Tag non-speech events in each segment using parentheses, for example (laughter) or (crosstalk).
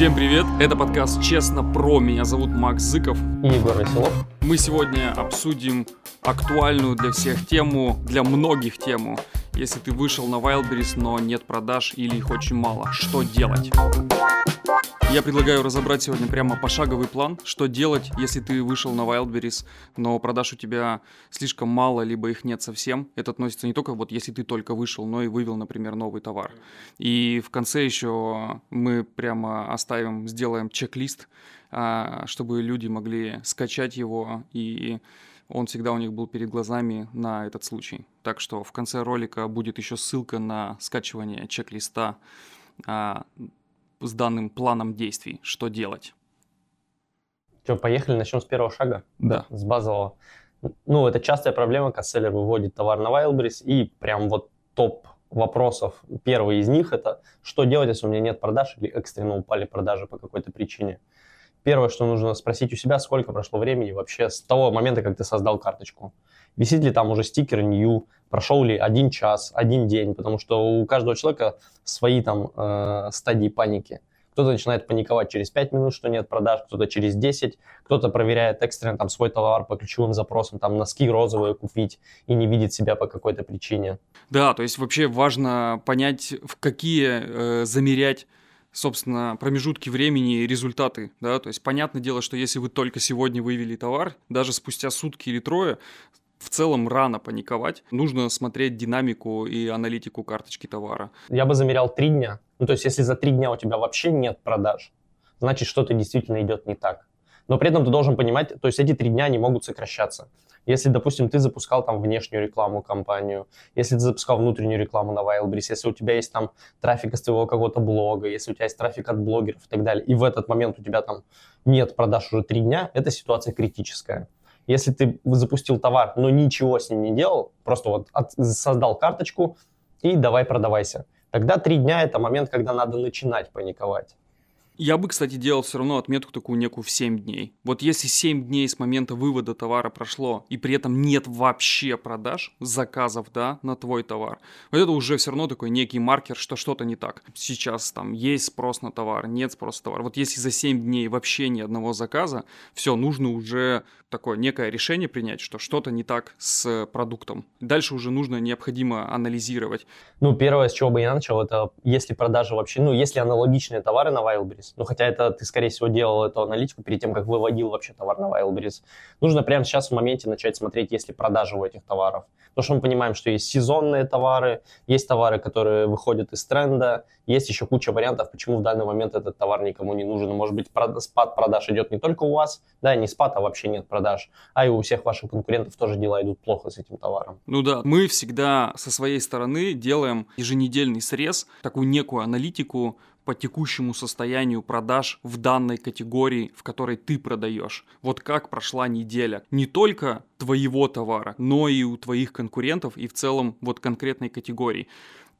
Всем привет! Это подкаст «Честно про». Меня зовут Макс Зыков. И Егор Веселов. Мы сегодня обсудим актуальную для всех тему, для многих тему. Если ты вышел на Wildberries, но нет продаж или их очень мало, что делать? Я предлагаю разобрать сегодня прямо пошаговый план, что делать, если ты вышел на Wildberries, но продаж у тебя слишком мало, либо их нет совсем. Это относится не только вот если ты только вышел, но и вывел, например, новый товар. И в конце еще мы прямо оставим, сделаем чек-лист, а, чтобы люди могли скачать его и он всегда у них был перед глазами на этот случай. Так что в конце ролика будет еще ссылка на скачивание чек-листа а, с данным планом действий, что делать. Что, поехали, начнем с первого шага? Да. С базового. Ну, это частая проблема, когда селлер выводит товар на Wildberries, и прям вот топ вопросов. Первый из них это, что делать, если у меня нет продаж или экстренно упали продажи по какой-то причине. Первое, что нужно спросить у себя, сколько прошло времени вообще с того момента, как ты создал карточку. Висит ли там уже стикер new, прошел ли один час, один день, потому что у каждого человека свои там э, стадии паники. Кто-то начинает паниковать через 5 минут, что нет продаж, кто-то через 10, кто-то проверяет экстренно там свой товар по ключевым запросам, там носки розовые купить и не видит себя по какой-то причине. Да, то есть вообще важно понять, в какие э, замерять собственно, промежутки времени и результаты, да, то есть понятное дело, что если вы только сегодня вывели товар, даже спустя сутки или трое, в целом рано паниковать. Нужно смотреть динамику и аналитику карточки товара. Я бы замерял три дня. Ну, то есть, если за три дня у тебя вообще нет продаж, значит, что-то действительно идет не так. Но при этом ты должен понимать, то есть эти три дня не могут сокращаться. Если, допустим, ты запускал там внешнюю рекламу компанию, если ты запускал внутреннюю рекламу на Wildberries, если у тебя есть там трафик из твоего какого-то блога, если у тебя есть трафик от блогеров и так далее, и в этот момент у тебя там нет продаж уже три дня, это ситуация критическая. Если ты запустил товар, но ничего с ним не делал, просто вот от, создал карточку и давай продавайся, тогда три дня это момент, когда надо начинать паниковать. Я бы, кстати, делал все равно отметку такую некую в 7 дней. Вот если 7 дней с момента вывода товара прошло, и при этом нет вообще продаж, заказов, да, на твой товар, вот это уже все равно такой некий маркер, что что-то не так. Сейчас там есть спрос на товар, нет спроса на товар. Вот если за 7 дней вообще ни одного заказа, все, нужно уже такое некое решение принять, что что-то не так с продуктом. Дальше уже нужно необходимо анализировать. Ну, первое, с чего бы я начал, это если продажи вообще, ну, если аналогичные товары на Wildberries, ну, хотя это ты, скорее всего, делал эту аналитику перед тем, как выводил вообще товар на Wildberries, нужно прямо сейчас в моменте начать смотреть, есть ли продажи у этих товаров. Потому что мы понимаем, что есть сезонные товары, есть товары, которые выходят из тренда, есть еще куча вариантов, почему в данный момент этот товар никому не нужен. Может быть, спад продаж идет не только у вас, да, не спад, а вообще нет продаж, а и у всех ваших конкурентов тоже дела идут плохо с этим товаром. Ну да, мы всегда со своей стороны делаем еженедельный срез, такую некую аналитику по текущему состоянию продаж в данной категории, в которой ты продаешь. Вот как прошла неделя. Не только твоего товара, но и у твоих конкурентов и в целом вот конкретной категории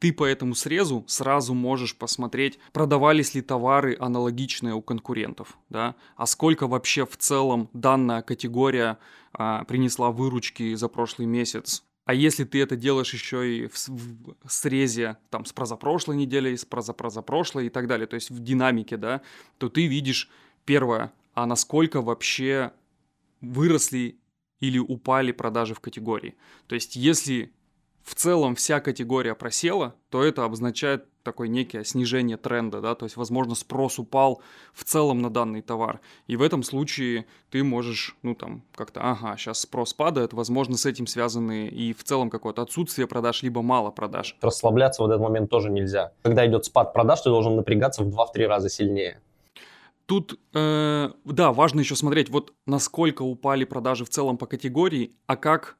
ты по этому срезу сразу можешь посмотреть, продавались ли товары аналогичные у конкурентов, да, а сколько вообще в целом данная категория а, принесла выручки за прошлый месяц. А если ты это делаешь еще и в, в срезе там с прозапрошлой недели, с прозапрозапрошлой и так далее, то есть в динамике, да, то ты видишь первое, а насколько вообще выросли или упали продажи в категории. То есть если в целом вся категория просела, то это обозначает такое некое снижение тренда, да, то есть, возможно, спрос упал в целом на данный товар. И в этом случае ты можешь, ну, там, как-то, ага, сейчас спрос падает, возможно, с этим связаны и в целом какое-то отсутствие продаж, либо мало продаж. Расслабляться в этот момент тоже нельзя. Когда идет спад продаж, ты должен напрягаться в 2-3 раза сильнее. Тут, э, да, важно еще смотреть, вот насколько упали продажи в целом по категории, а как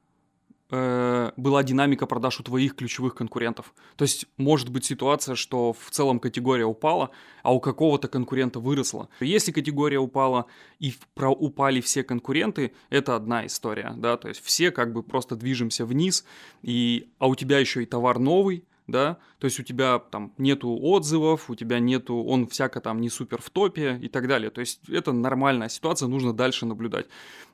э, была динамика продаж у твоих ключевых конкурентов. То есть может быть ситуация, что в целом категория упала, а у какого-то конкурента выросла. Если категория упала и про упали все конкуренты, это одна история, да, то есть все как бы просто движемся вниз, и, а у тебя еще и товар новый, да, то есть у тебя там нету отзывов, у тебя нету, он всяко там не супер в топе и так далее, то есть это нормальная ситуация, нужно дальше наблюдать.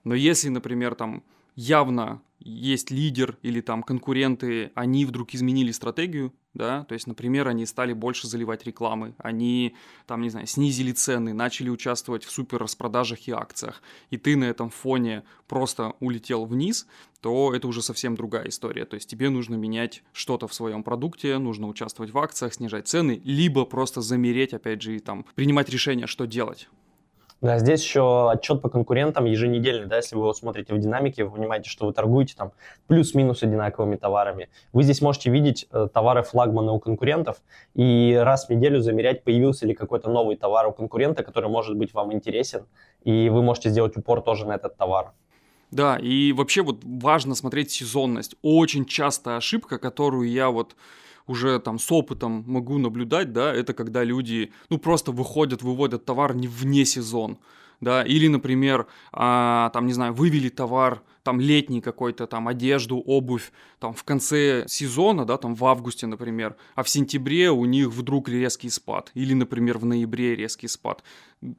Но если, например, там явно есть лидер или там конкуренты, они вдруг изменили стратегию, да, то есть, например, они стали больше заливать рекламы, они, там, не знаю, снизили цены, начали участвовать в супер распродажах и акциях, и ты на этом фоне просто улетел вниз, то это уже совсем другая история. То есть тебе нужно менять что-то в своем продукте, нужно участвовать в акциях, снижать цены, либо просто замереть, опять же, и там принимать решение, что делать. Да, здесь еще отчет по конкурентам еженедельный, да, если вы его смотрите в динамике, вы понимаете, что вы торгуете там плюс-минус одинаковыми товарами. Вы здесь можете видеть э, товары флагмана у конкурентов и раз в неделю замерять, появился ли какой-то новый товар у конкурента, который может быть вам интересен, и вы можете сделать упор тоже на этот товар. Да, и вообще вот важно смотреть сезонность. Очень частая ошибка, которую я вот уже там с опытом могу наблюдать, да, это когда люди, ну, просто выходят, выводят товар не вне сезон, да, или, например, а, там, не знаю, вывели товар, там, летний какой-то, там, одежду, обувь, там, в конце сезона, да, там, в августе, например, а в сентябре у них вдруг резкий спад, или, например, в ноябре резкий спад,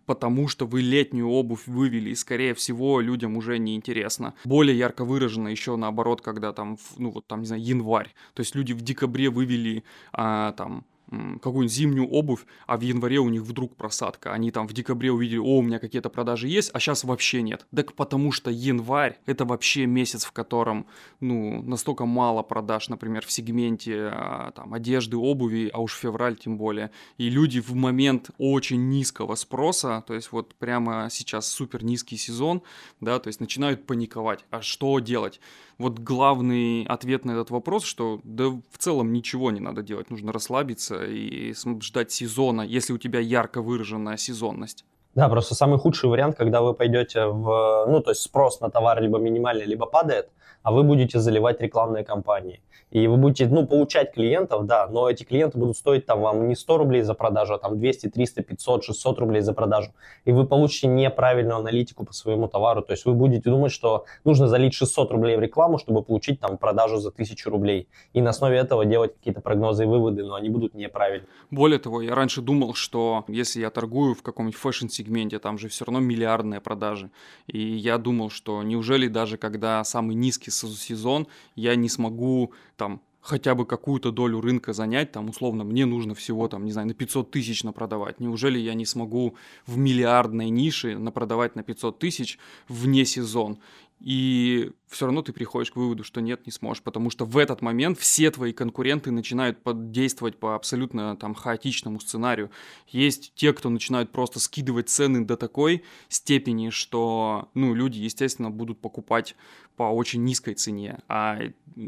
потому что вы летнюю обувь вывели, и, скорее всего, людям уже не интересно. Более ярко выражено еще наоборот, когда там, ну, вот там, не знаю, январь, то есть люди в декабре вывели, а, там, какую-нибудь зимнюю обувь, а в январе у них вдруг просадка. Они там в декабре увидели, о, у меня какие-то продажи есть, а сейчас вообще нет. Так потому что январь – это вообще месяц, в котором, ну, настолько мало продаж, например, в сегменте а, там, одежды, обуви, а уж февраль тем более. И люди в момент очень низкого спроса, то есть вот прямо сейчас супер низкий сезон, да, то есть начинают паниковать. А что делать? вот главный ответ на этот вопрос, что да в целом ничего не надо делать, нужно расслабиться и ждать сезона, если у тебя ярко выраженная сезонность. Да, просто самый худший вариант, когда вы пойдете в, ну, то есть спрос на товар либо минимальный, либо падает, а вы будете заливать рекламные кампании. И вы будете, ну, получать клиентов, да, но эти клиенты будут стоить там вам не 100 рублей за продажу, а там 200, 300, 500, 600 рублей за продажу. И вы получите неправильную аналитику по своему товару. То есть вы будете думать, что нужно залить 600 рублей в рекламу, чтобы получить там продажу за 1000 рублей. И на основе этого делать какие-то прогнозы и выводы, но они будут неправильные. Более того, я раньше думал, что если я торгую в каком-нибудь фэшн-сегменте, там же все равно миллиардные продажи. И я думал, что неужели даже когда самый низкий сезон, я не смогу там хотя бы какую-то долю рынка занять, там, условно, мне нужно всего, там, не знаю, на 500 тысяч напродавать. Неужели я не смогу в миллиардной нише напродавать на 500 тысяч вне сезон? И все равно ты приходишь к выводу, что нет, не сможешь, потому что в этот момент все твои конкуренты начинают действовать по абсолютно там хаотичному сценарию. Есть те, кто начинают просто скидывать цены до такой степени, что, ну, люди, естественно, будут покупать по очень низкой цене, а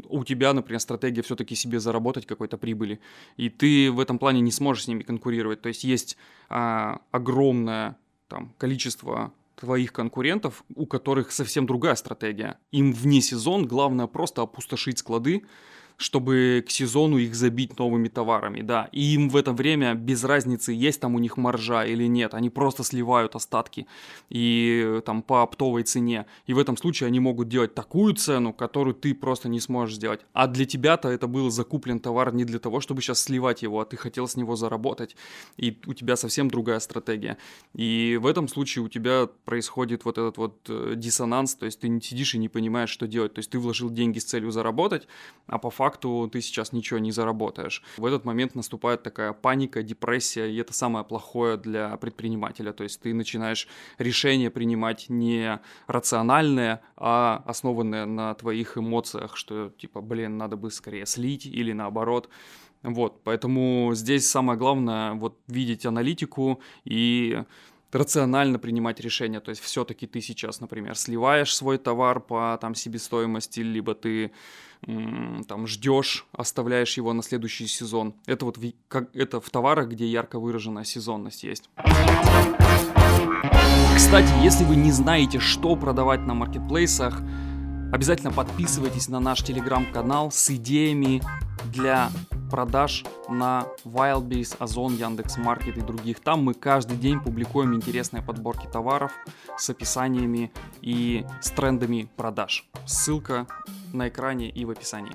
у тебя, например, стратегия все-таки себе заработать какой-то прибыли, и ты в этом плане не сможешь с ними конкурировать. То есть есть а, огромное там количество твоих конкурентов, у которых совсем другая стратегия. Им вне сезон главное просто опустошить склады, чтобы к сезону их забить новыми товарами, да. И им в это время без разницы, есть там у них маржа или нет, они просто сливают остатки и там по оптовой цене. И в этом случае они могут делать такую цену, которую ты просто не сможешь сделать. А для тебя-то это был закуплен товар не для того, чтобы сейчас сливать его, а ты хотел с него заработать. И у тебя совсем другая стратегия. И в этом случае у тебя происходит вот этот вот э, диссонанс, то есть ты не сидишь и не понимаешь, что делать. То есть ты вложил деньги с целью заработать, а по факту факту ты сейчас ничего не заработаешь. В этот момент наступает такая паника, депрессия, и это самое плохое для предпринимателя. То есть ты начинаешь решения принимать не рациональные, а основанные на твоих эмоциях, что типа, блин, надо бы скорее слить или наоборот. Вот, поэтому здесь самое главное вот видеть аналитику и рационально принимать решения. То есть все-таки ты сейчас, например, сливаешь свой товар по там себестоимости, либо ты там ждешь, оставляешь его на следующий сезон. Это вот в, как, это в товарах, где ярко выраженная сезонность есть. Кстати, если вы не знаете, что продавать на маркетплейсах, обязательно подписывайтесь на наш телеграм-канал с идеями для продаж на Wildberries, Озон, Яндекс.Маркет и других. Там мы каждый день публикуем интересные подборки товаров с описаниями и с трендами продаж. Ссылка на экране и в описании.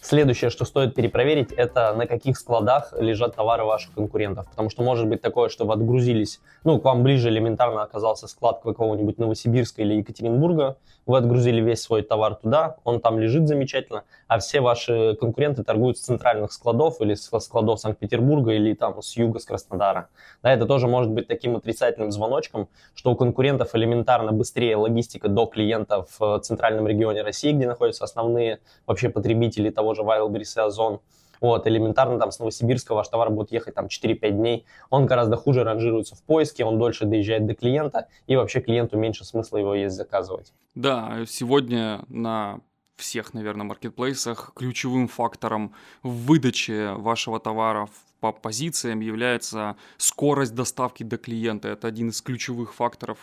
Следующее, что стоит перепроверить, это на каких складах лежат товары ваших конкурентов. Потому что может быть такое, что вы отгрузились, ну, к вам ближе элементарно оказался склад какого-нибудь Новосибирска или Екатеринбурга, вы отгрузили весь свой товар туда, он там лежит замечательно, а все ваши конкуренты торгуют с центральных складов или с складов Санкт-Петербурга или там с юга, с Краснодара. Да, это тоже может быть таким отрицательным звоночком, что у конкурентов элементарно быстрее логистика до клиента в центральном регионе России, где находятся основные вообще потребители того же Wildberries и Озон. Вот, элементарно там с Новосибирска ваш товар будет ехать там 4-5 дней. Он гораздо хуже ранжируется в поиске, он дольше доезжает до клиента, и вообще клиенту меньше смысла его есть заказывать. Да, сегодня на всех, наверное, маркетплейсах ключевым фактором в выдаче вашего товара по позициям является скорость доставки до клиента. Это один из ключевых факторов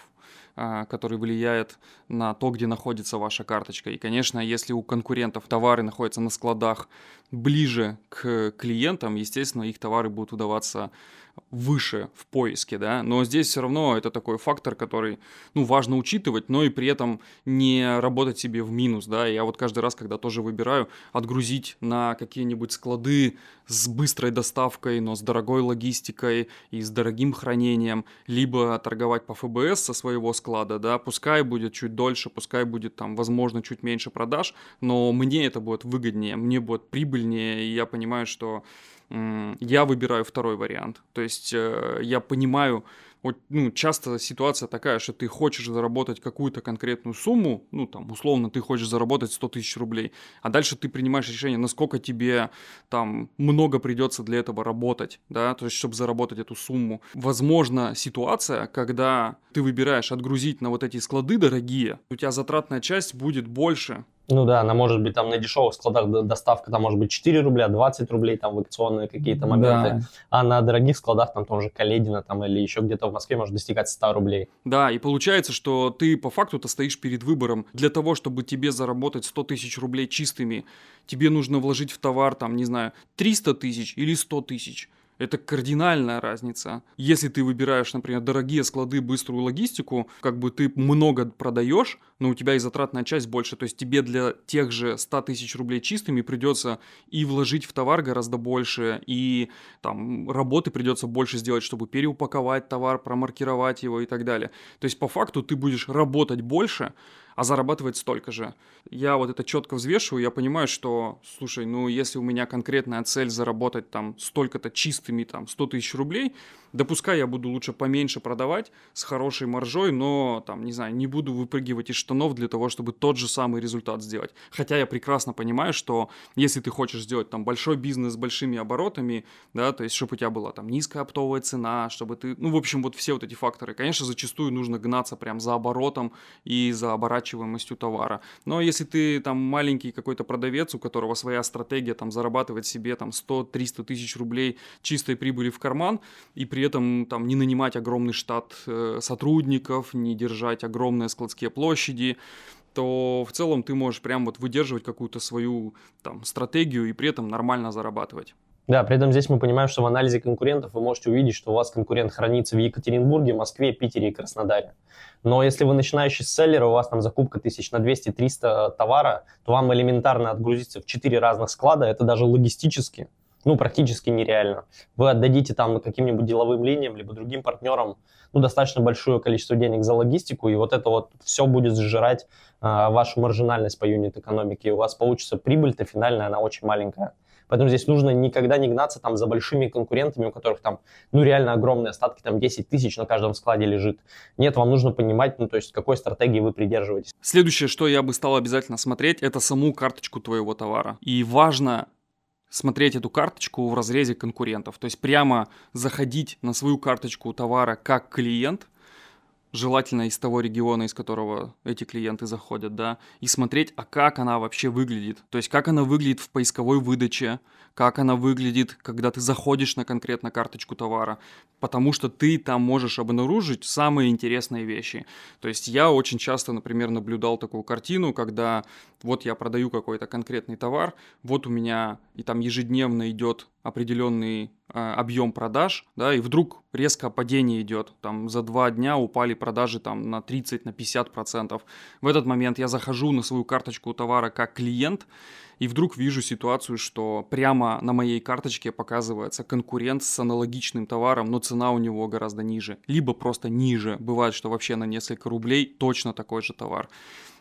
а, который влияет на то, где находится ваша карточка. И, конечно, если у конкурентов товары находятся на складах ближе к клиентам, естественно, их товары будут удаваться выше в поиске, да, но здесь все равно это такой фактор, который, ну, важно учитывать, но и при этом не работать себе в минус, да, я вот каждый раз, когда тоже выбираю отгрузить на какие-нибудь склады с быстрой доставкой, но с дорогой логистикой и с дорогим хранением, либо торговать по ФБС со своего склада, да, пускай будет чуть дольше, пускай будет там, возможно, чуть меньше продаж, но мне это будет выгоднее, мне будет прибыльнее, и я понимаю, что я выбираю второй вариант. То есть э, я понимаю, ну, часто ситуация такая, что ты хочешь заработать какую-то конкретную сумму, ну, там, условно, ты хочешь заработать 100 тысяч рублей, а дальше ты принимаешь решение, насколько тебе, там, много придется для этого работать, да, то есть, чтобы заработать эту сумму. Возможно, ситуация, когда ты выбираешь отгрузить на вот эти склады дорогие, у тебя затратная часть будет больше, ну да, она может быть там на дешевых складах доставка там может быть 4 рубля, 20 рублей там в акционные какие-то моменты, да. а на дорогих складах там тоже Каледина там или еще где-то в Москве может достигать 100 рублей. Да, и получается, что ты по факту-то стоишь перед выбором. Для того, чтобы тебе заработать 100 тысяч рублей чистыми, тебе нужно вложить в товар там, не знаю, 300 тысяч или 100 тысяч. Это кардинальная разница. Если ты выбираешь, например, дорогие склады, быструю логистику, как бы ты много продаешь, но у тебя и затратная часть больше. То есть тебе для тех же 100 тысяч рублей чистыми придется и вложить в товар гораздо больше, и там работы придется больше сделать, чтобы переупаковать товар, промаркировать его и так далее. То есть по факту ты будешь работать больше, а зарабатывать столько же. Я вот это четко взвешиваю, я понимаю, что, слушай, ну если у меня конкретная цель заработать там столько-то чистыми там 100 тысяч рублей, да я буду лучше поменьше продавать с хорошей маржой, но там, не знаю, не буду выпрыгивать из штанов для того, чтобы тот же самый результат сделать. Хотя я прекрасно понимаю, что если ты хочешь сделать там большой бизнес с большими оборотами, да, то есть чтобы у тебя была там низкая оптовая цена, чтобы ты, ну, в общем, вот все вот эти факторы, конечно, зачастую нужно гнаться прям за оборотом и за оборачиванием оплачиваемостью товара. Но если ты там маленький какой-то продавец, у которого своя стратегия там зарабатывать себе там 100-300 тысяч рублей чистой прибыли в карман, и при этом там не нанимать огромный штат э, сотрудников, не держать огромные складские площади, то в целом ты можешь прям вот выдерживать какую-то свою там стратегию и при этом нормально зарабатывать. Да, при этом здесь мы понимаем, что в анализе конкурентов вы можете увидеть, что у вас конкурент хранится в Екатеринбурге, Москве, Питере и Краснодаре. Но если вы начинающий селлер, у вас там закупка тысяч на 200-300 товара, то вам элементарно отгрузиться в 4 разных склада, это даже логистически, ну, практически нереально. Вы отдадите там каким-нибудь деловым линиям, либо другим партнерам, ну, достаточно большое количество денег за логистику, и вот это вот все будет сжирать а, вашу маржинальность по юнит экономике, и у вас получится прибыль-то финальная, она очень маленькая. Поэтому здесь нужно никогда не гнаться там за большими конкурентами, у которых там, ну, реально огромные остатки, там 10 тысяч на каждом складе лежит. Нет, вам нужно понимать, ну, то есть какой стратегии вы придерживаетесь. Следующее, что я бы стал обязательно смотреть, это саму карточку твоего товара. И важно смотреть эту карточку в разрезе конкурентов. То есть прямо заходить на свою карточку товара как клиент, желательно из того региона, из которого эти клиенты заходят, да, и смотреть, а как она вообще выглядит. То есть, как она выглядит в поисковой выдаче, как она выглядит, когда ты заходишь на конкретно карточку товара, потому что ты там можешь обнаружить самые интересные вещи. То есть, я очень часто, например, наблюдал такую картину, когда вот я продаю какой-то конкретный товар, вот у меня и там ежедневно идет определенный э, объем продаж, да, и вдруг резко падение идет, там за два дня упали продажи там на 30, на 50 процентов. В этот момент я захожу на свою карточку товара как клиент, и вдруг вижу ситуацию, что прямо на моей карточке показывается конкурент с аналогичным товаром, но цена у него гораздо ниже, либо просто ниже. Бывает, что вообще на несколько рублей точно такой же товар.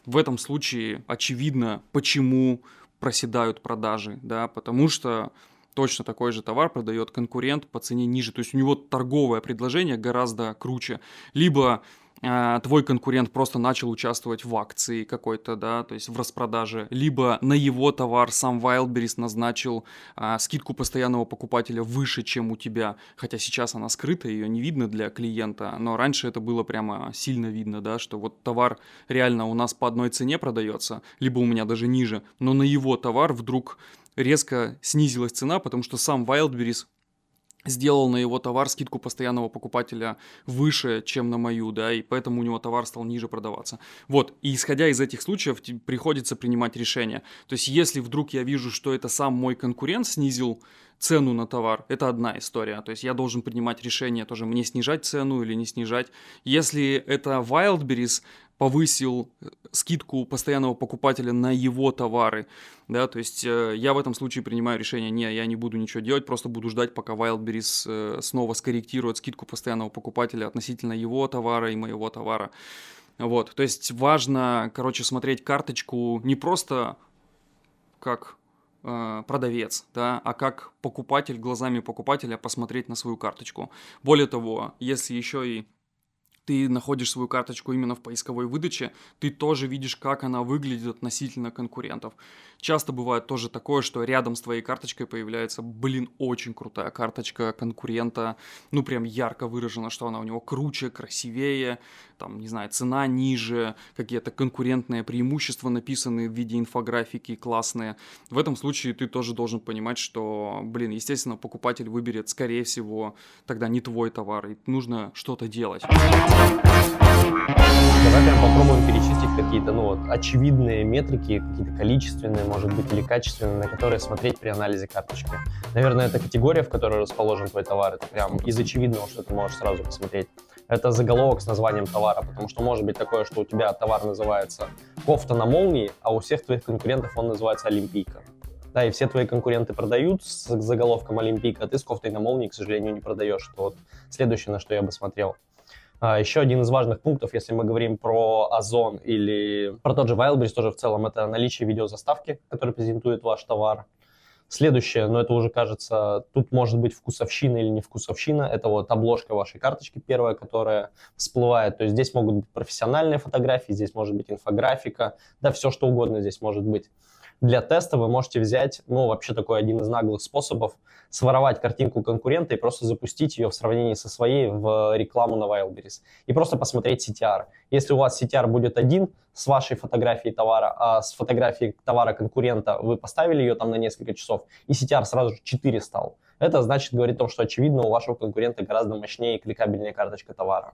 В этом случае очевидно, почему проседают продажи, да, потому что точно такой же товар продает конкурент по цене ниже. То есть у него торговое предложение гораздо круче. Либо э, твой конкурент просто начал участвовать в акции какой-то, да, то есть в распродаже, либо на его товар сам Wildberries назначил э, скидку постоянного покупателя выше, чем у тебя, хотя сейчас она скрыта, ее не видно для клиента, но раньше это было прямо сильно видно, да, что вот товар реально у нас по одной цене продается, либо у меня даже ниже, но на его товар вдруг резко снизилась цена, потому что сам Wildberries сделал на его товар скидку постоянного покупателя выше, чем на мою, да, и поэтому у него товар стал ниже продаваться. Вот, и исходя из этих случаев приходится принимать решение. То есть, если вдруг я вижу, что это сам мой конкурент снизил цену на товар, это одна история. То есть, я должен принимать решение тоже, мне снижать цену или не снижать. Если это Wildberries повысил э, скидку постоянного покупателя на его товары, да, то есть э, я в этом случае принимаю решение, не, я не буду ничего делать, просто буду ждать, пока Wildberries э, снова скорректирует скидку постоянного покупателя относительно его товара и моего товара. Вот, то есть важно, короче, смотреть карточку не просто как продавец, да, а как покупатель глазами покупателя посмотреть на свою карточку. Более того, если еще и ты находишь свою карточку именно в поисковой выдаче, ты тоже видишь, как она выглядит относительно конкурентов. Часто бывает тоже такое, что рядом с твоей карточкой появляется, блин, очень крутая карточка конкурента, ну прям ярко выражено, что она у него круче, красивее, там, не знаю, цена ниже, какие-то конкурентные преимущества написаны в виде инфографики классные. В этом случае ты тоже должен понимать, что, блин, естественно, покупатель выберет, скорее всего, тогда не твой товар, и нужно что-то делать. Давай прям попробуем перечислить какие-то, ну вот, очевидные метрики, какие-то количественные, может быть, или качественные, на которые смотреть при анализе карточки. Наверное, это категория, в которой расположен твой товар. Это прям из очевидного, что ты можешь сразу посмотреть. Это заголовок с названием товара, потому что может быть такое, что у тебя товар называется кофта на молнии, а у всех твоих конкурентов он называется олимпийка. Да, и все твои конкуренты продают с заголовком Олимпийка, а ты с кофтой на молнии, к сожалению, не продаешь. Это вот следующее, на что я бы смотрел. А, еще один из важных пунктов, если мы говорим про Озон или про тот же Wildberries тоже в целом, это наличие видеозаставки, которая презентует ваш товар. Следующее, но это уже кажется, тут может быть вкусовщина или не вкусовщина, это вот обложка вашей карточки первая, которая всплывает. То есть здесь могут быть профессиональные фотографии, здесь может быть инфографика, да, все что угодно здесь может быть. Для теста вы можете взять, ну, вообще такой один из наглых способов, своровать картинку конкурента и просто запустить ее в сравнении со своей в рекламу на Wildberries. И просто посмотреть CTR. Если у вас CTR будет один с вашей фотографией товара, а с фотографией товара конкурента вы поставили ее там на несколько часов, и CTR сразу же 4 стал, это значит, говорит о том, что очевидно у вашего конкурента гораздо мощнее и кликабельнее карточка товара.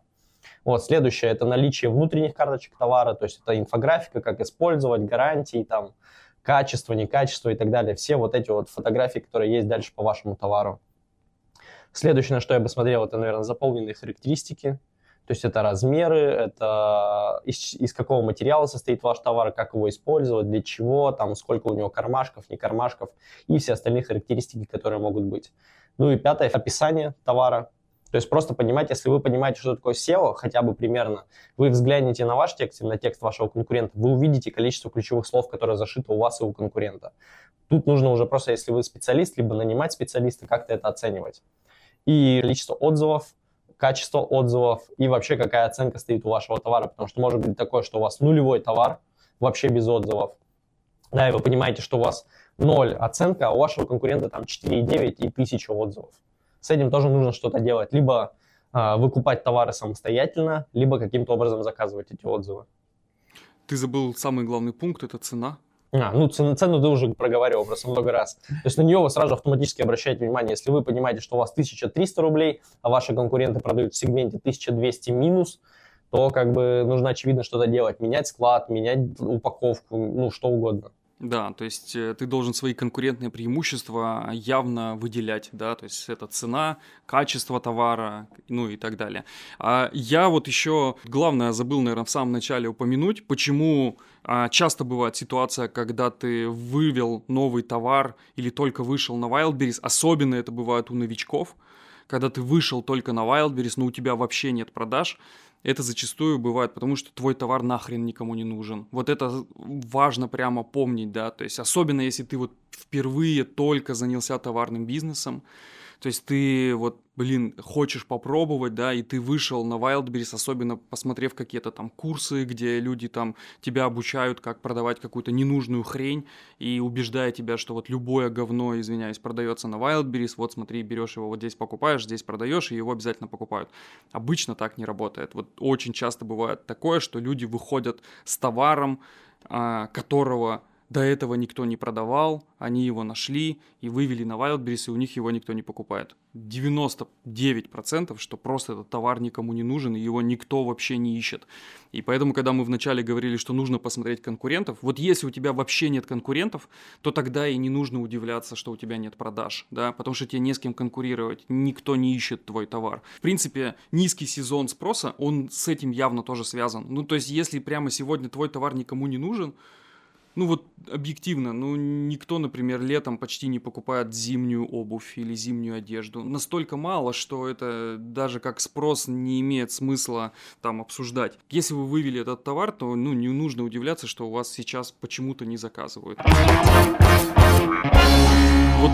Вот, следующее – это наличие внутренних карточек товара, то есть это инфографика, как использовать, гарантии, там, качество, некачество и так далее. Все вот эти вот фотографии, которые есть дальше по вашему товару. Следующее, на что я бы смотрел, это, наверное, заполненные характеристики. То есть это размеры, это из, из какого материала состоит ваш товар, как его использовать, для чего, там, сколько у него кармашков, не кармашков и все остальные характеристики, которые могут быть. Ну и пятое, описание товара, то есть просто понимать, если вы понимаете, что такое SEO, хотя бы примерно, вы взглянете на ваш текст на текст вашего конкурента, вы увидите количество ключевых слов, которые зашиты у вас и у конкурента. Тут нужно уже просто, если вы специалист, либо нанимать специалиста, как-то это оценивать. И количество отзывов, качество отзывов и вообще какая оценка стоит у вашего товара. Потому что может быть такое, что у вас нулевой товар, вообще без отзывов. Да, и вы понимаете, что у вас ноль оценка, а у вашего конкурента там 4,9 и 1000 отзывов с этим тоже нужно что-то делать. Либо э, выкупать товары самостоятельно, либо каким-то образом заказывать эти отзывы. Ты забыл самый главный пункт, это цена. А, ну цену, цену ты уже проговаривал просто много раз. То есть на нее вы сразу автоматически обращаете внимание. Если вы понимаете, что у вас 1300 рублей, а ваши конкуренты продают в сегменте 1200 минус, то как бы нужно очевидно что-то делать. Менять склад, менять упаковку, ну что угодно. Да, то есть э, ты должен свои конкурентные преимущества явно выделять, да, то есть это цена, качество товара, ну и так далее. А я вот еще, главное, забыл, наверное, в самом начале упомянуть, почему а, часто бывает ситуация, когда ты вывел новый товар или только вышел на Wildberries, особенно это бывает у новичков, когда ты вышел только на Wildberries, но у тебя вообще нет продаж, это зачастую бывает, потому что твой товар нахрен никому не нужен. Вот это важно прямо помнить, да, то есть особенно если ты вот впервые только занялся товарным бизнесом, то есть ты вот, блин, хочешь попробовать, да, и ты вышел на Wildberries, особенно посмотрев какие-то там курсы, где люди там тебя обучают, как продавать какую-то ненужную хрень, и убеждая тебя, что вот любое говно, извиняюсь, продается на Wildberries, вот смотри, берешь его вот здесь покупаешь, здесь продаешь, и его обязательно покупают. Обычно так не работает. Вот очень часто бывает такое, что люди выходят с товаром, а, которого до этого никто не продавал, они его нашли и вывели на Wildberries, и у них его никто не покупает. 99% что просто этот товар никому не нужен, и его никто вообще не ищет. И поэтому, когда мы вначале говорили, что нужно посмотреть конкурентов, вот если у тебя вообще нет конкурентов, то тогда и не нужно удивляться, что у тебя нет продаж, да, потому что тебе не с кем конкурировать, никто не ищет твой товар. В принципе, низкий сезон спроса, он с этим явно тоже связан. Ну, то есть, если прямо сегодня твой товар никому не нужен, ну вот объективно, ну никто, например, летом почти не покупает зимнюю обувь или зимнюю одежду. Настолько мало, что это даже как спрос не имеет смысла там обсуждать. Если вы вывели этот товар, то ну не нужно удивляться, что у вас сейчас почему-то не заказывают.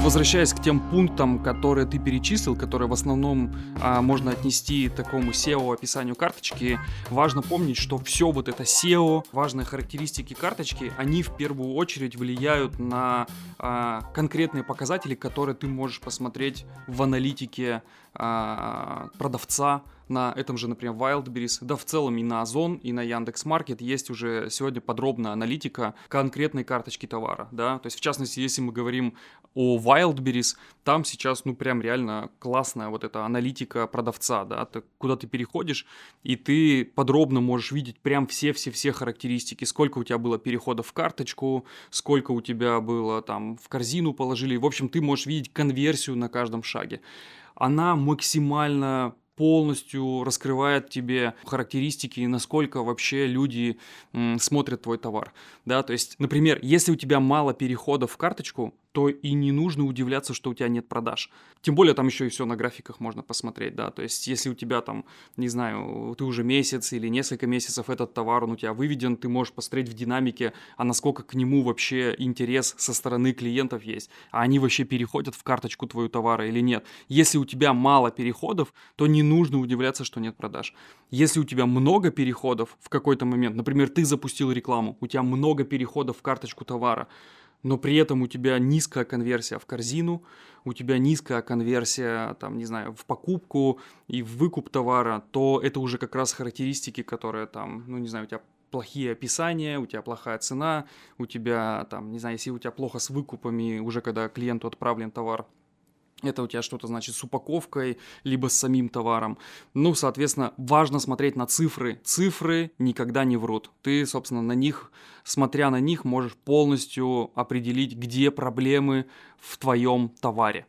Возвращаясь к тем пунктам, которые ты перечислил, которые в основном а, можно отнести такому SEO описанию карточки, важно помнить, что все вот это SEO, важные характеристики карточки, они в первую очередь влияют на а, конкретные показатели, которые ты можешь посмотреть в аналитике продавца, на этом же, например, Wildberries, да в целом и на Озон, и на Яндекс.Маркет есть уже сегодня подробная аналитика конкретной карточки товара, да, то есть в частности, если мы говорим о Wildberries, там сейчас, ну, прям реально классная вот эта аналитика продавца, да, ты, куда ты переходишь, и ты подробно можешь видеть прям все-все-все характеристики, сколько у тебя было переходов в карточку, сколько у тебя было там в корзину положили, в общем, ты можешь видеть конверсию на каждом шаге. Она максимально полностью раскрывает тебе характеристики насколько вообще люди м, смотрят твой товар. Да, то есть, например, если у тебя мало переходов в карточку, то и не нужно удивляться, что у тебя нет продаж. Тем более там еще и все на графиках можно посмотреть, да, то есть если у тебя там, не знаю, ты уже месяц или несколько месяцев этот товар, он у тебя выведен, ты можешь посмотреть в динамике, а насколько к нему вообще интерес со стороны клиентов есть, а они вообще переходят в карточку твою товара или нет. Если у тебя мало переходов, то не нужно удивляться, что нет продаж. Если у тебя много переходов в какой-то момент, например, ты запустил рекламу, у тебя много переходов в карточку товара, но при этом у тебя низкая конверсия в корзину, у тебя низкая конверсия, там, не знаю, в покупку и в выкуп товара, то это уже как раз характеристики, которые там, ну, не знаю, у тебя плохие описания, у тебя плохая цена, у тебя там, не знаю, если у тебя плохо с выкупами, уже когда клиенту отправлен товар, это у тебя что-то значит с упаковкой, либо с самим товаром. Ну, соответственно, важно смотреть на цифры. Цифры никогда не врут. Ты, собственно, на них, смотря на них, можешь полностью определить, где проблемы в твоем товаре.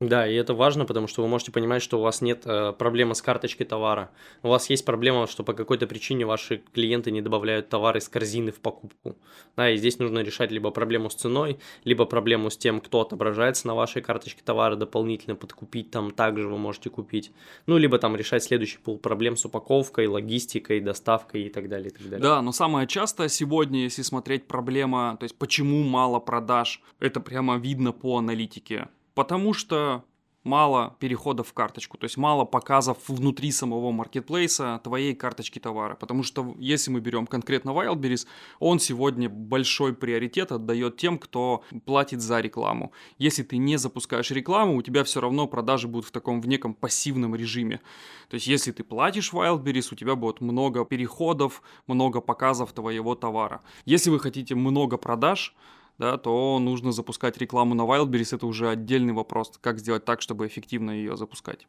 Да, и это важно, потому что вы можете понимать, что у вас нет э, проблемы с карточкой товара. У вас есть проблема, что по какой-то причине ваши клиенты не добавляют товар из корзины в покупку. Да, и здесь нужно решать либо проблему с ценой, либо проблему с тем, кто отображается на вашей карточке товара, дополнительно подкупить там также вы можете купить. Ну, либо там решать следующий пул проблем с упаковкой, логистикой, доставкой и так далее, и так далее. Да, но самое часто сегодня, если смотреть проблема, то есть почему мало продаж, это прямо видно по аналитике Потому что мало переходов в карточку, то есть мало показов внутри самого маркетплейса твоей карточки товара. Потому что если мы берем конкретно Wildberries, он сегодня большой приоритет отдает тем, кто платит за рекламу. Если ты не запускаешь рекламу, у тебя все равно продажи будут в таком в неком пассивном режиме. То есть если ты платишь Wildberries, у тебя будет много переходов, много показов твоего товара. Если вы хотите много продаж, да, то нужно запускать рекламу на Wildberries, это уже отдельный вопрос, как сделать так, чтобы эффективно ее запускать.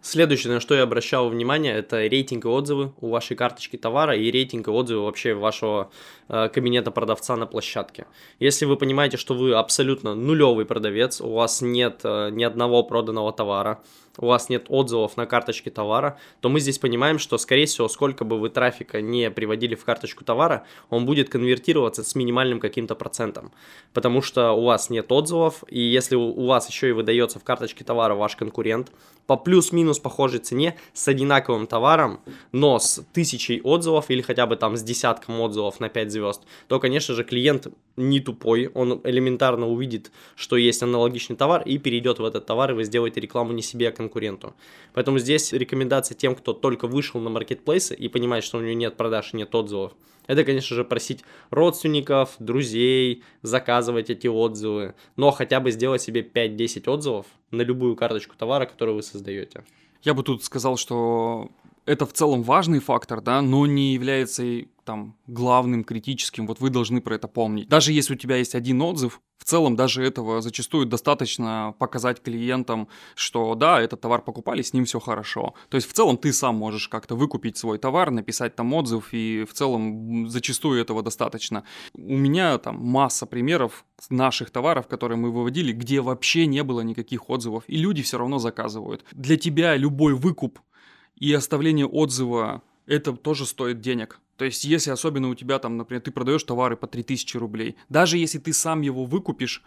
Следующее, на что я обращал внимание, это рейтинг и отзывы у вашей карточки товара и рейтинг и отзывы вообще вашего э, кабинета продавца на площадке. Если вы понимаете, что вы абсолютно нулевый продавец, у вас нет э, ни одного проданного товара, у вас нет отзывов на карточке товара, то мы здесь понимаем, что, скорее всего, сколько бы вы трафика не приводили в карточку товара, он будет конвертироваться с минимальным каким-то процентом, потому что у вас нет отзывов, и если у вас еще и выдается в карточке товара ваш конкурент по плюс-минус похожей цене с одинаковым товаром, но с тысячей отзывов или хотя бы там с десятком отзывов на 5 звезд, то, конечно же, клиент не тупой, он элементарно увидит, что есть аналогичный товар и перейдет в этот товар, и вы сделаете рекламу не себе, а. Поэтому здесь рекомендация тем, кто только вышел на маркетплейсы и понимает, что у него нет продаж и нет отзывов. Это, конечно же, просить родственников, друзей, заказывать эти отзывы, но хотя бы сделать себе 5-10 отзывов на любую карточку товара, которую вы создаете. Я бы тут сказал, что это в целом важный фактор, да, но не является там главным, критическим, вот вы должны про это помнить. Даже если у тебя есть один отзыв, в целом даже этого зачастую достаточно показать клиентам, что да, этот товар покупали, с ним все хорошо. То есть в целом ты сам можешь как-то выкупить свой товар, написать там отзыв, и в целом зачастую этого достаточно. У меня там масса примеров наших товаров, которые мы выводили, где вообще не было никаких отзывов, и люди все равно заказывают. Для тебя любой выкуп и оставление отзыва это тоже стоит денег. То есть, если особенно у тебя там, например, ты продаешь товары по 3000 рублей, даже если ты сам его выкупишь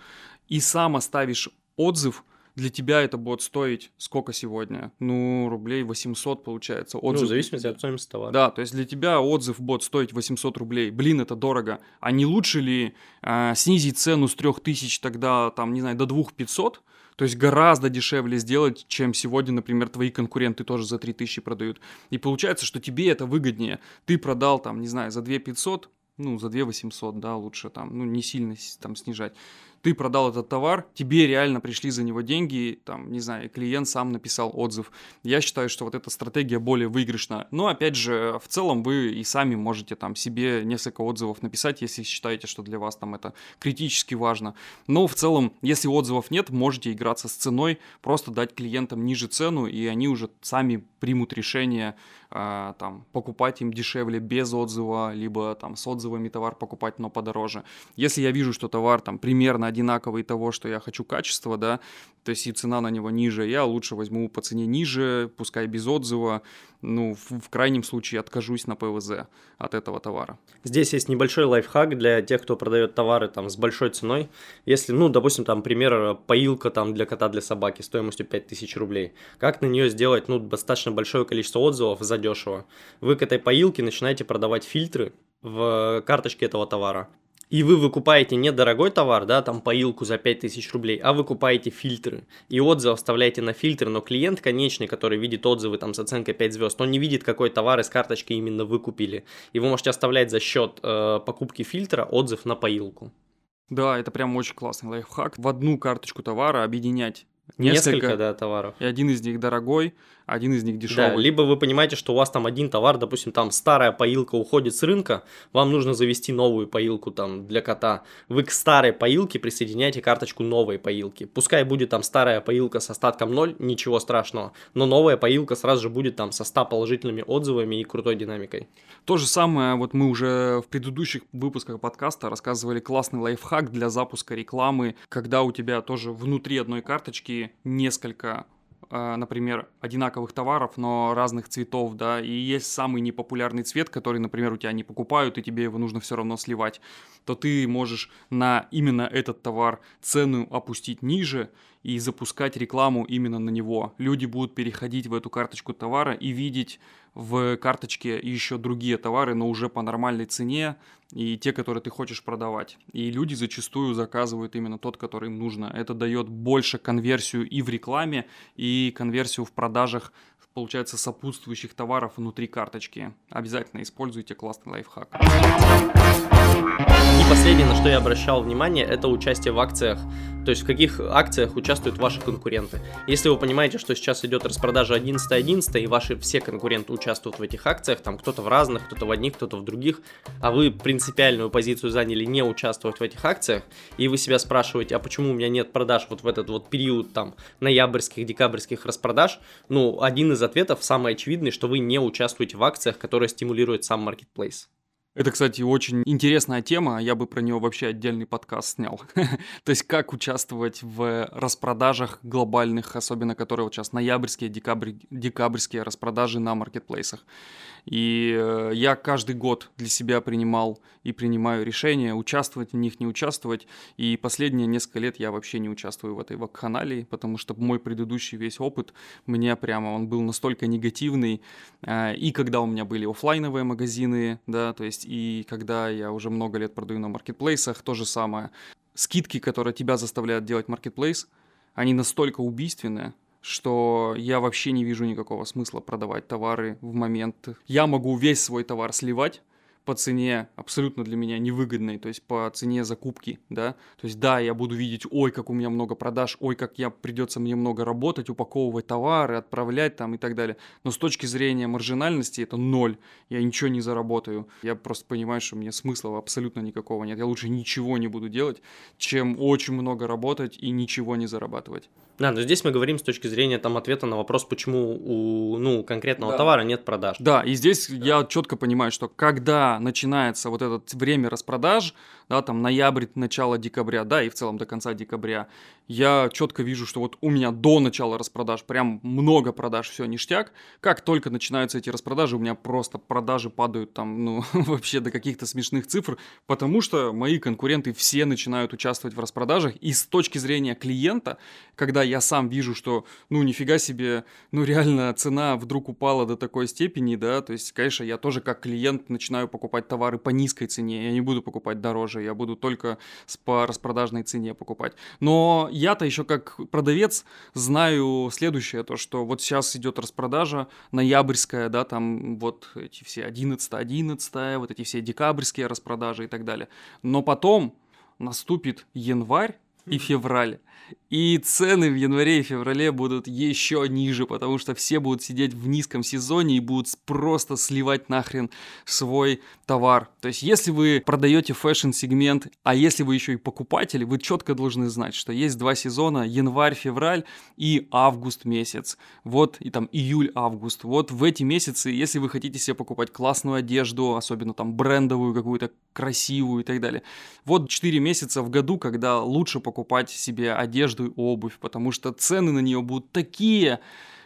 и сам оставишь отзыв, для тебя это будет стоить сколько сегодня? Ну, рублей 800 получается. Ну, отзыв. Ну, в зависимости от стоимости товара. Да, то есть для тебя отзыв будет стоить 800 рублей. Блин, это дорого. А не лучше ли э, снизить цену с 3000 тогда, там, не знаю, до 2500? То есть гораздо дешевле сделать, чем сегодня, например, твои конкуренты тоже за 3000 продают. И получается, что тебе это выгоднее. Ты продал там, не знаю, за 2500, ну, за 2 800, да, лучше там, ну, не сильно там снижать ты продал этот товар, тебе реально пришли за него деньги, там, не знаю, клиент сам написал отзыв. Я считаю, что вот эта стратегия более выигрышна. Но, опять же, в целом вы и сами можете там себе несколько отзывов написать, если считаете, что для вас там это критически важно. Но в целом, если отзывов нет, можете играться с ценой, просто дать клиентам ниже цену, и они уже сами примут решение, э, там, покупать им дешевле без отзыва, либо там с отзывами товар покупать, но подороже. Если я вижу, что товар там примерно одинаковый того, что я хочу качества, да, то есть и цена на него ниже, я лучше возьму по цене ниже, пускай без отзыва, ну, в, в крайнем случае откажусь на ПВЗ от этого товара. Здесь есть небольшой лайфхак для тех, кто продает товары там с большой ценой. Если, ну, допустим, там, пример, поилка там для кота, для собаки стоимостью 5000 рублей. Как на нее сделать, ну, достаточно большое количество отзывов задешево? Вы к этой поилке начинаете продавать фильтры в карточке этого товара и вы выкупаете не дорогой товар, да, там поилку за 5000 рублей, а вы купаете фильтры, и отзыв оставляете на фильтр, но клиент конечный, который видит отзывы там с оценкой 5 звезд, он не видит, какой товар из карточки именно вы купили, и вы можете оставлять за счет э, покупки фильтра отзыв на поилку. Да, это прям очень классный лайфхак. В одну карточку товара объединять несколько, несколько да, товаров. И один из них дорогой, один из них дешевый. Да, либо вы понимаете, что у вас там один товар, допустим, там старая поилка уходит с рынка, вам нужно завести новую поилку там для кота. Вы к старой поилке присоединяете карточку новой поилки. Пускай будет там старая поилка с остатком 0, ничего страшного, но новая поилка сразу же будет там со 100 положительными отзывами и крутой динамикой. То же самое, вот мы уже в предыдущих выпусках подкаста рассказывали классный лайфхак для запуска рекламы, когда у тебя тоже внутри одной карточки несколько например, одинаковых товаров, но разных цветов, да, и есть самый непопулярный цвет, который, например, у тебя не покупают, и тебе его нужно все равно сливать, то ты можешь на именно этот товар цену опустить ниже и запускать рекламу именно на него. Люди будут переходить в эту карточку товара и видеть в карточке еще другие товары, но уже по нормальной цене, и те, которые ты хочешь продавать. И люди зачастую заказывают именно тот, который им нужно. Это дает больше конверсию и в рекламе, и конверсию в продажах, получается, сопутствующих товаров внутри карточки. Обязательно используйте классный лайфхак. И последнее, на что я обращал внимание, это участие в акциях то есть в каких акциях участвуют ваши конкуренты. Если вы понимаете, что сейчас идет распродажа 11.11, и ваши все конкуренты участвуют в этих акциях, там кто-то в разных, кто-то в одних, кто-то в других, а вы принципиальную позицию заняли не участвовать в этих акциях, и вы себя спрашиваете, а почему у меня нет продаж вот в этот вот период там ноябрьских, декабрьских распродаж, ну, один из ответов, самый очевидный, что вы не участвуете в акциях, которые стимулирует сам marketplace. Это, кстати, очень интересная тема, я бы про нее вообще отдельный подкаст снял. (laughs) То есть как участвовать в распродажах глобальных, особенно которые вот сейчас ноябрьские, декабрь, декабрьские распродажи на маркетплейсах. И э, я каждый год для себя принимал и принимаю решение, участвовать в них, не участвовать. И последние несколько лет я вообще не участвую в этой вакханалии, потому что мой предыдущий весь опыт, мне прямо он был настолько негативный. Э, и когда у меня были офлайновые магазины, да, то есть и когда я уже много лет продаю на маркетплейсах, то же самое. Скидки, которые тебя заставляют делать маркетплейс, они настолько убийственные, что я вообще не вижу никакого смысла продавать товары в момент. Я могу весь свой товар сливать, по цене абсолютно для меня невыгодной, то есть по цене закупки, да, то есть да, я буду видеть, ой, как у меня много продаж, ой, как я придется мне много работать, упаковывать товары, отправлять там и так далее, но с точки зрения маржинальности это ноль, я ничего не заработаю, я просто понимаю, что мне смысла абсолютно никакого нет, я лучше ничего не буду делать, чем очень много работать и ничего не зарабатывать. Да, но здесь мы говорим с точки зрения там ответа на вопрос, почему у ну, конкретного да. товара нет продаж. Да, и здесь да. я четко понимаю, что когда начинается вот это время распродаж, да, там ноябрь, начало декабря, да, и в целом до конца декабря, я четко вижу, что вот у меня до начала распродаж прям много продаж, все ништяк. Как только начинаются эти распродажи, у меня просто продажи падают там, ну, (laughs) вообще до каких-то смешных цифр, потому что мои конкуренты все начинают участвовать в распродажах, и с точки зрения клиента, когда я сам вижу, что, ну, нифига себе, ну, реально цена вдруг упала до такой степени, да, то есть, конечно, я тоже как клиент начинаю покупать товары по низкой цене, я не буду покупать дороже, я буду только по распродажной цене покупать. Но я-то еще как продавец знаю следующее, то что вот сейчас идет распродажа ноябрьская, да, там вот эти все 11 11 вот эти все декабрьские распродажи и так далее. Но потом наступит январь и февраль. И цены в январе и феврале будут еще ниже, потому что все будут сидеть в низком сезоне и будут просто сливать нахрен свой товар. То есть, если вы продаете фэшн-сегмент, а если вы еще и покупатель, вы четко должны знать, что есть два сезона, январь, февраль и август месяц. Вот, и там июль-август. Вот в эти месяцы, если вы хотите себе покупать классную одежду, особенно там брендовую какую-то, красивую и так далее. Вот 4 месяца в году, когда лучше покупать себе одежду и обувь, потому что цены на нее будут такие,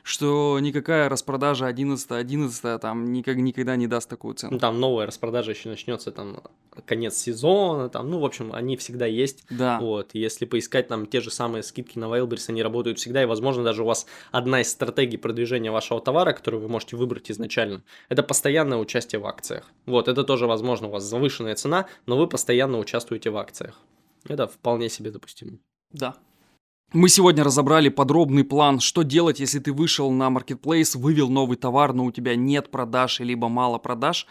что никакая распродажа 11-11 там никак, никогда не даст такую цену. Ну, там новая распродажа еще начнется, там конец сезона, там, ну, в общем, они всегда есть. Да. Вот, если поискать там те же самые скидки на Wildberries, они работают всегда, и, возможно, даже у вас одна из стратегий продвижения вашего товара, которую вы можете выбрать изначально, это постоянное участие в акциях. Вот, это тоже возможно, у вас завышенная цена, но вы постоянно участвуете в акциях. Это вполне себе допустимо. Да. Мы сегодня разобрали подробный план, что делать, если ты вышел на маркетплейс, вывел новый товар, но у тебя нет продаж, либо мало продаж.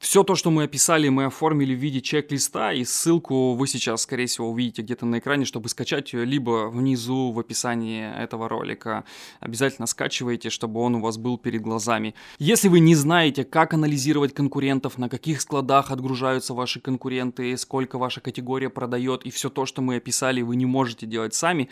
Все то, что мы описали, мы оформили в виде чек-листа, и ссылку вы сейчас, скорее всего, увидите где-то на экране, чтобы скачать ее, либо внизу в описании этого ролика. Обязательно скачивайте, чтобы он у вас был перед глазами. Если вы не знаете, как анализировать конкурентов, на каких складах отгружаются ваши конкуренты, сколько ваша категория продает, и все то, что мы описали, вы не можете делать сами,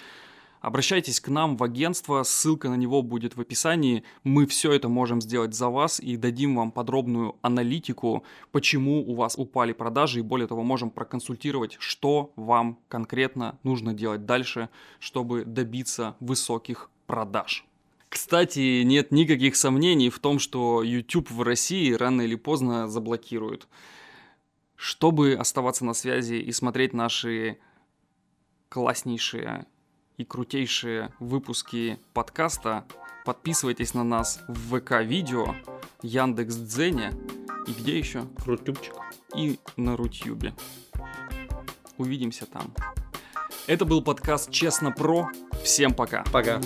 Обращайтесь к нам в агентство, ссылка на него будет в описании. Мы все это можем сделать за вас и дадим вам подробную аналитику, почему у вас упали продажи и более того можем проконсультировать, что вам конкретно нужно делать дальше, чтобы добиться высоких продаж. Кстати, нет никаких сомнений в том, что YouTube в России рано или поздно заблокируют. Чтобы оставаться на связи и смотреть наши класснейшие и крутейшие выпуски подкаста. Подписывайтесь на нас в ВК-видео, Яндекс Дзене и где еще? Рутюбчик. И на Рутюбе. Увидимся там. Это был подкаст «Честно про». Всем пока. Пока.